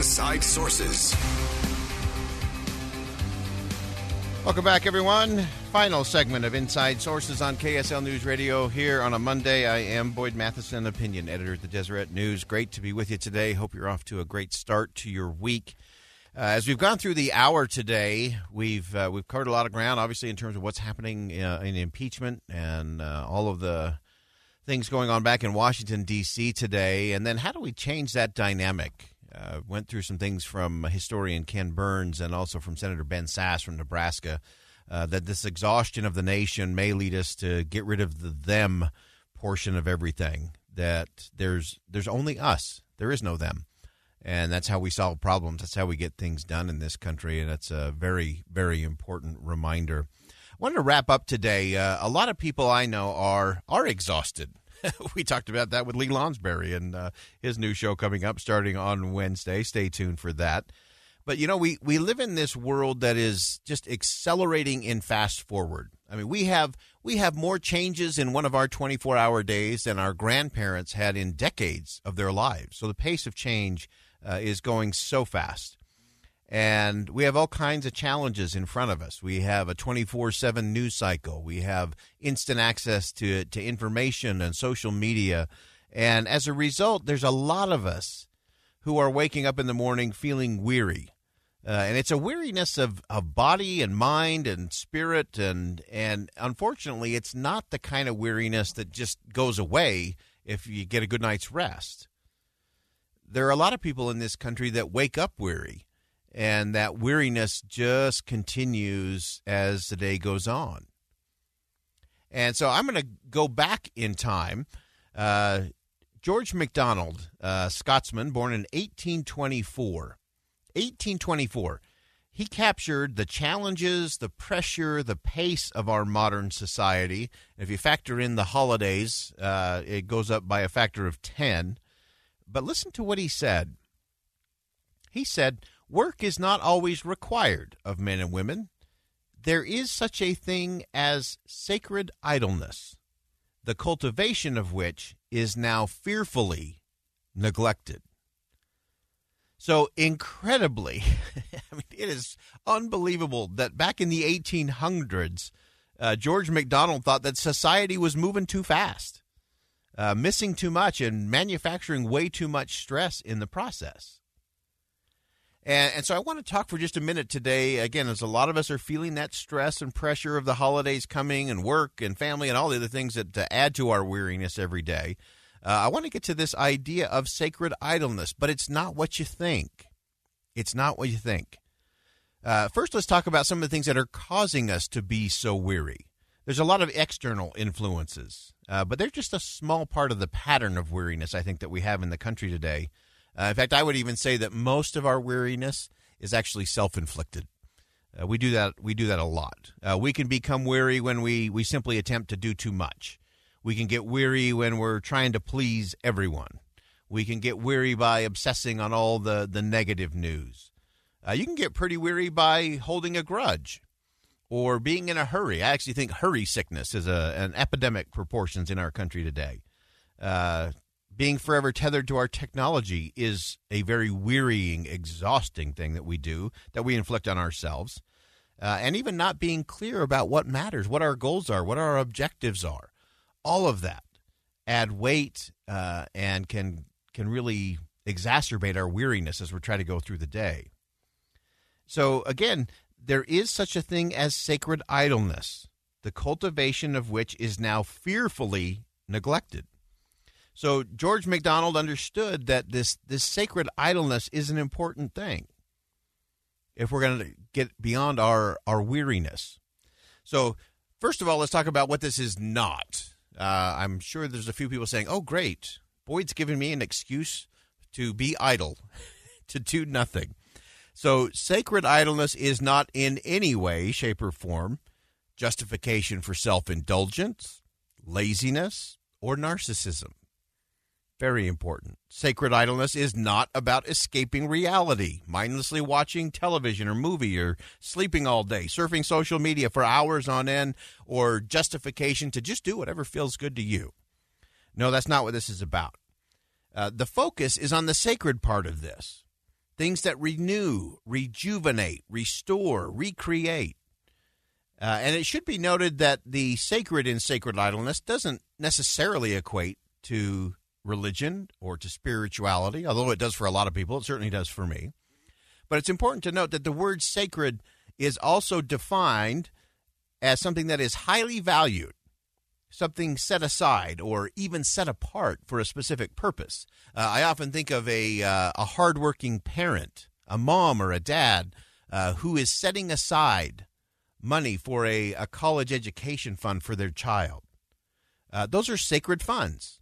Inside Sources. Welcome back, everyone. Final segment of Inside Sources on KSL News Radio here on a Monday. I am Boyd Matheson, opinion editor at the Deseret News. Great to be with you today. Hope you're off to a great start to your week. Uh, as we've gone through the hour today, we've uh, we've covered a lot of ground, obviously in terms of what's happening uh, in impeachment and uh, all of the things going on back in Washington D.C. today, and then how do we change that dynamic? Uh, went through some things from historian Ken Burns and also from Senator Ben Sasse from Nebraska. Uh, that this exhaustion of the nation may lead us to get rid of the them portion of everything. That there's there's only us. There is no them, and that's how we solve problems. That's how we get things done in this country, and it's a very very important reminder. I wanted to wrap up today. Uh, a lot of people I know are are exhausted. we talked about that with Lee Lonsberry and uh, his new show coming up starting on Wednesday. Stay tuned for that. But you know, we we live in this world that is just accelerating in fast forward. I mean, we have we have more changes in one of our 24-hour days than our grandparents had in decades of their lives. So the pace of change uh, is going so fast. And we have all kinds of challenges in front of us. We have a 24 7 news cycle. We have instant access to, to information and social media. And as a result, there's a lot of us who are waking up in the morning feeling weary. Uh, and it's a weariness of, of body and mind and spirit and and unfortunately it's not the kind of weariness that just goes away if you get a good night's rest. There are a lot of people in this country that wake up weary and that weariness just continues as the day goes on. And so I'm going to go back in time. Uh, George MacDonald, uh, Scotsman, born in 1824. 1824. He captured the challenges, the pressure, the pace of our modern society. If you factor in the holidays, uh, it goes up by a factor of 10. But listen to what he said. He said, Work is not always required of men and women. There is such a thing as sacred idleness, the cultivation of which is now fearfully neglected. So, incredibly, I mean, it is unbelievable that back in the 1800s, uh, George MacDonald thought that society was moving too fast, uh, missing too much, and manufacturing way too much stress in the process. And, and so I want to talk for just a minute today. Again, as a lot of us are feeling that stress and pressure of the holidays coming and work and family and all the other things that to add to our weariness every day. Uh, I want to get to this idea of sacred idleness, but it's not what you think. It's not what you think. Uh, first, let's talk about some of the things that are causing us to be so weary. There's a lot of external influences, uh, but they're just a small part of the pattern of weariness I think that we have in the country today. Uh, in fact, I would even say that most of our weariness is actually self-inflicted. Uh, we do that. We do that a lot. Uh, we can become weary when we we simply attempt to do too much. We can get weary when we're trying to please everyone. We can get weary by obsessing on all the the negative news. Uh, you can get pretty weary by holding a grudge or being in a hurry. I actually think hurry sickness is a, an epidemic proportions in our country today. Uh, being forever tethered to our technology is a very wearying, exhausting thing that we do, that we inflict on ourselves. Uh, and even not being clear about what matters, what our goals are, what our objectives are. All of that add weight uh, and can can really exacerbate our weariness as we're trying to go through the day. So again, there is such a thing as sacred idleness, the cultivation of which is now fearfully neglected. So George MacDonald understood that this this sacred idleness is an important thing if we're going to get beyond our our weariness. So first of all, let's talk about what this is not. Uh, I'm sure there's a few people saying, "Oh, great, Boyd's giving me an excuse to be idle, to do nothing. So, sacred idleness is not in any way, shape, or form justification for self indulgence, laziness, or narcissism. Very important. Sacred idleness is not about escaping reality, mindlessly watching television or movie, or sleeping all day, surfing social media for hours on end, or justification to just do whatever feels good to you. No, that's not what this is about. Uh, the focus is on the sacred part of this things that renew, rejuvenate, restore, recreate. Uh, and it should be noted that the sacred in sacred idleness doesn't necessarily equate to religion or to spirituality, although it does for a lot of people. It certainly does for me. But it's important to note that the word sacred is also defined as something that is highly valued something set aside or even set apart for a specific purpose. Uh, I often think of a, uh, a hardworking parent, a mom or a dad, uh, who is setting aside money for a, a college education fund for their child. Uh, those are sacred funds.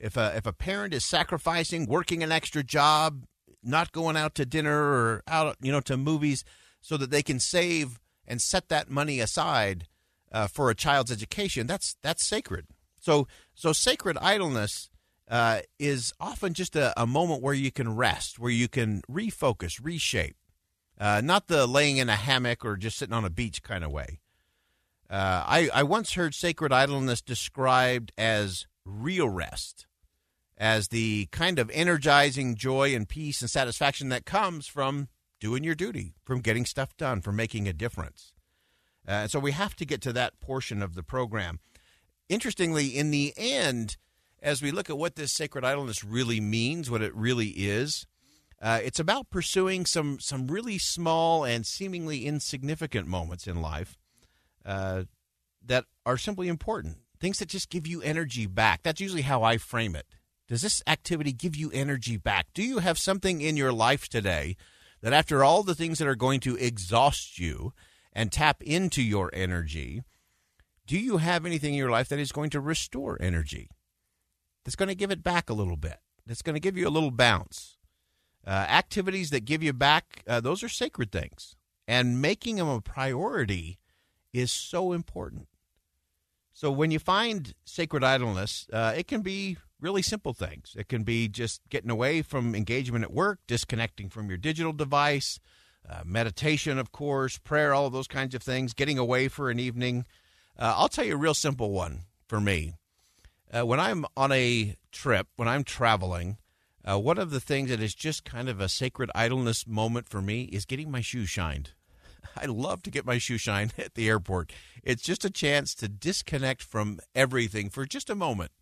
If a, if a parent is sacrificing, working an extra job, not going out to dinner or out, you know, to movies, so that they can save and set that money aside uh, for a child's education, that's that's sacred. So so sacred idleness uh, is often just a, a, moment where you can rest, where you can refocus, reshape. Uh, not the laying in a hammock or just sitting on a beach kind of way. Uh, I, I once heard sacred idleness described as real rest, as the kind of energizing joy and peace and satisfaction that comes from doing your duty, from getting stuff done, from making a difference. Uh, so we have to get to that portion of the program. Interestingly, in the end, as we look at what this sacred idleness really means, what it really is, uh, it's about pursuing some some really small and seemingly insignificant moments in life uh, that are simply important. Things that just give you energy back. That's usually how I frame it. Does this activity give you energy back? Do you have something in your life today that, after all the things that are going to exhaust you, and tap into your energy, do you have anything in your life that is going to restore energy? That's going to give it back a little bit. That's going to give you a little bounce. Uh, activities that give you back, uh, those are sacred things. And making them a priority is so important. So when you find sacred idleness, uh, it can be really simple things. It can be just getting away from engagement at work, disconnecting from your digital device, uh, meditation, of course, prayer, all of those kinds of things, getting away for an evening. Uh, I'll tell you a real simple one for me. Uh, when I'm on a trip, when I'm traveling, uh, one of the things that is just kind of a sacred idleness moment for me is getting my shoes shined. I love to get my shoe shine at the airport. It's just a chance to disconnect from everything for just a moment.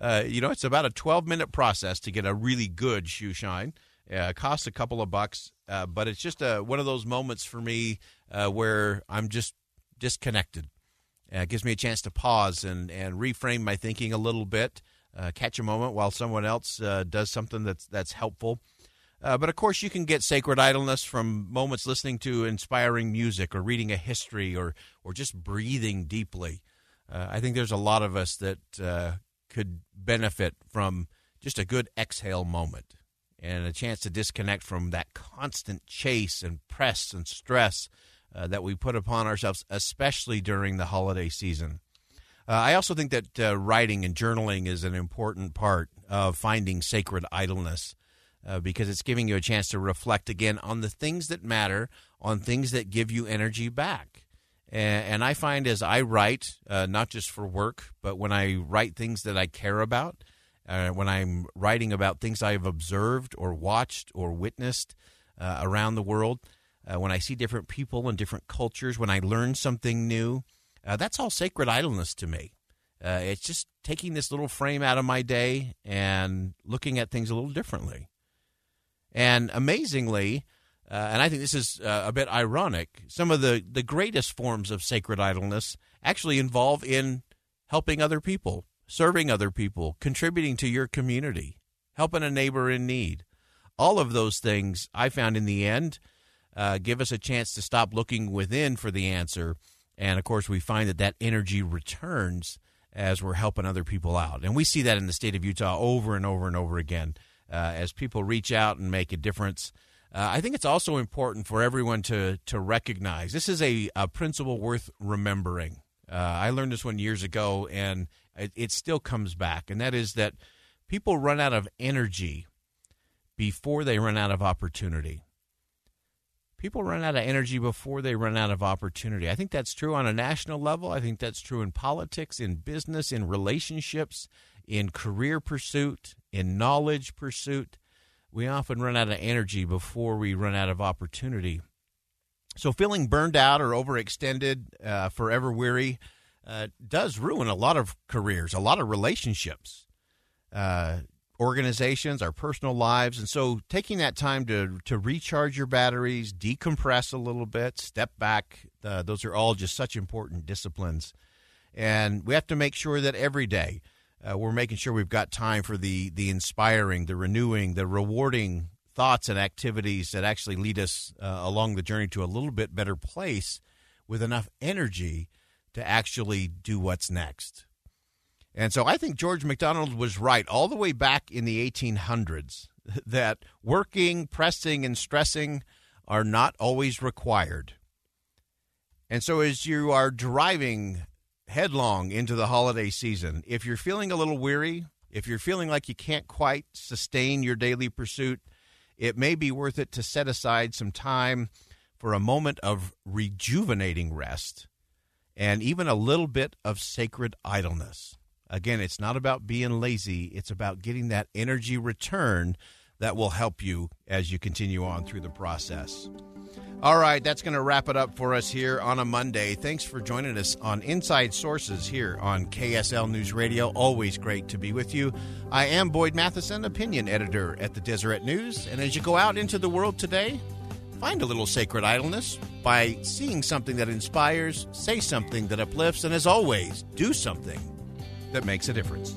Uh, you know, it's about a 12 minute process to get a really good shoe shine. Uh, costs a couple of bucks, uh, but it's just a, one of those moments for me uh, where I'm just disconnected. Uh, it gives me a chance to pause and, and reframe my thinking a little bit, uh, catch a moment while someone else uh, does something that's that's helpful. But of course, you can get sacred idleness from moments listening to inspiring music, or reading a history, or or just breathing deeply. I think there's a lot of us that could benefit from just a good exhale moment and a chance to disconnect from that constant chase and press and stress uh, that we put upon ourselves, especially during the holiday season. Uh, I also think that uh, writing and journaling is an important part of finding sacred idleness uh, because it's giving you a chance to reflect again on the things that matter, on things that give you energy back. And, and I find as I write, uh, not just for work, but when I write things that I care about, uh, when I'm writing about things I've observed or watched or witnessed uh, around the world, uh, when I see different people and different cultures, when I learn something new, uh, that's all sacred idleness to me. It's just taking this little frame out of my day and looking at things a little differently. And amazingly, uh, and I think this is a bit ironic, some of the, the greatest forms of sacred idleness actually involve in helping other people serving other people, contributing to your community, helping a neighbor in need. All of those things I found in the end uh, give us a chance to stop looking within for the answer. And of course, we find that that energy returns as we're helping other people out. And we see that in the state of Utah over and over and over again. Uh, as people reach out and make a difference. Uh, I think it's also important for everyone to to recognize this is a, a principle worth remembering. Uh, I learned this one years ago, and it, it still comes back, and that is that people run out of energy before they run out of opportunity. People run out of energy before they run out of opportunity. I think that's true on a national level. I think that's true in politics, in business, in relationships, in career pursuit, in knowledge pursuit we often run out of energy before we run out of opportunity. So, feeling burned out or overextended, uh, forever weary, uh, does ruin a lot of careers, a lot of relationships, uh, organizations, our personal lives. And so, taking that time to, to recharge your batteries, decompress a little bit, step back, uh, those are all just such important disciplines. And we have to make sure that every day, uh, we're making sure we've got time for the the inspiring, the renewing, the rewarding thoughts and activities that actually lead us uh, along the journey to a little bit better place with enough energy to actually do what's next. And so I think George MacDonald was right all the way back in the 1800s that working, pressing, and stressing are not always required. And so as you are driving headlong into the holiday season. If you're feeling a little weary, if you're feeling like you can't quite sustain your daily pursuit, it may be worth it to set aside some time for a moment of rejuvenating rest and even a little bit of sacred idleness. Again, it's not about being lazy, it's about getting that energy return that will help you as you continue on through the process. All right, that's going to wrap it up for us here on a Monday. Thanks for joining us on Inside Sources here on KSL News Radio. Always great to be with you. I am Boyd Matheson, opinion editor at the Deseret News. And as you go out into the world today, find a little sacred idleness by seeing something that inspires, say something that uplifts, and as always, do something that makes a difference.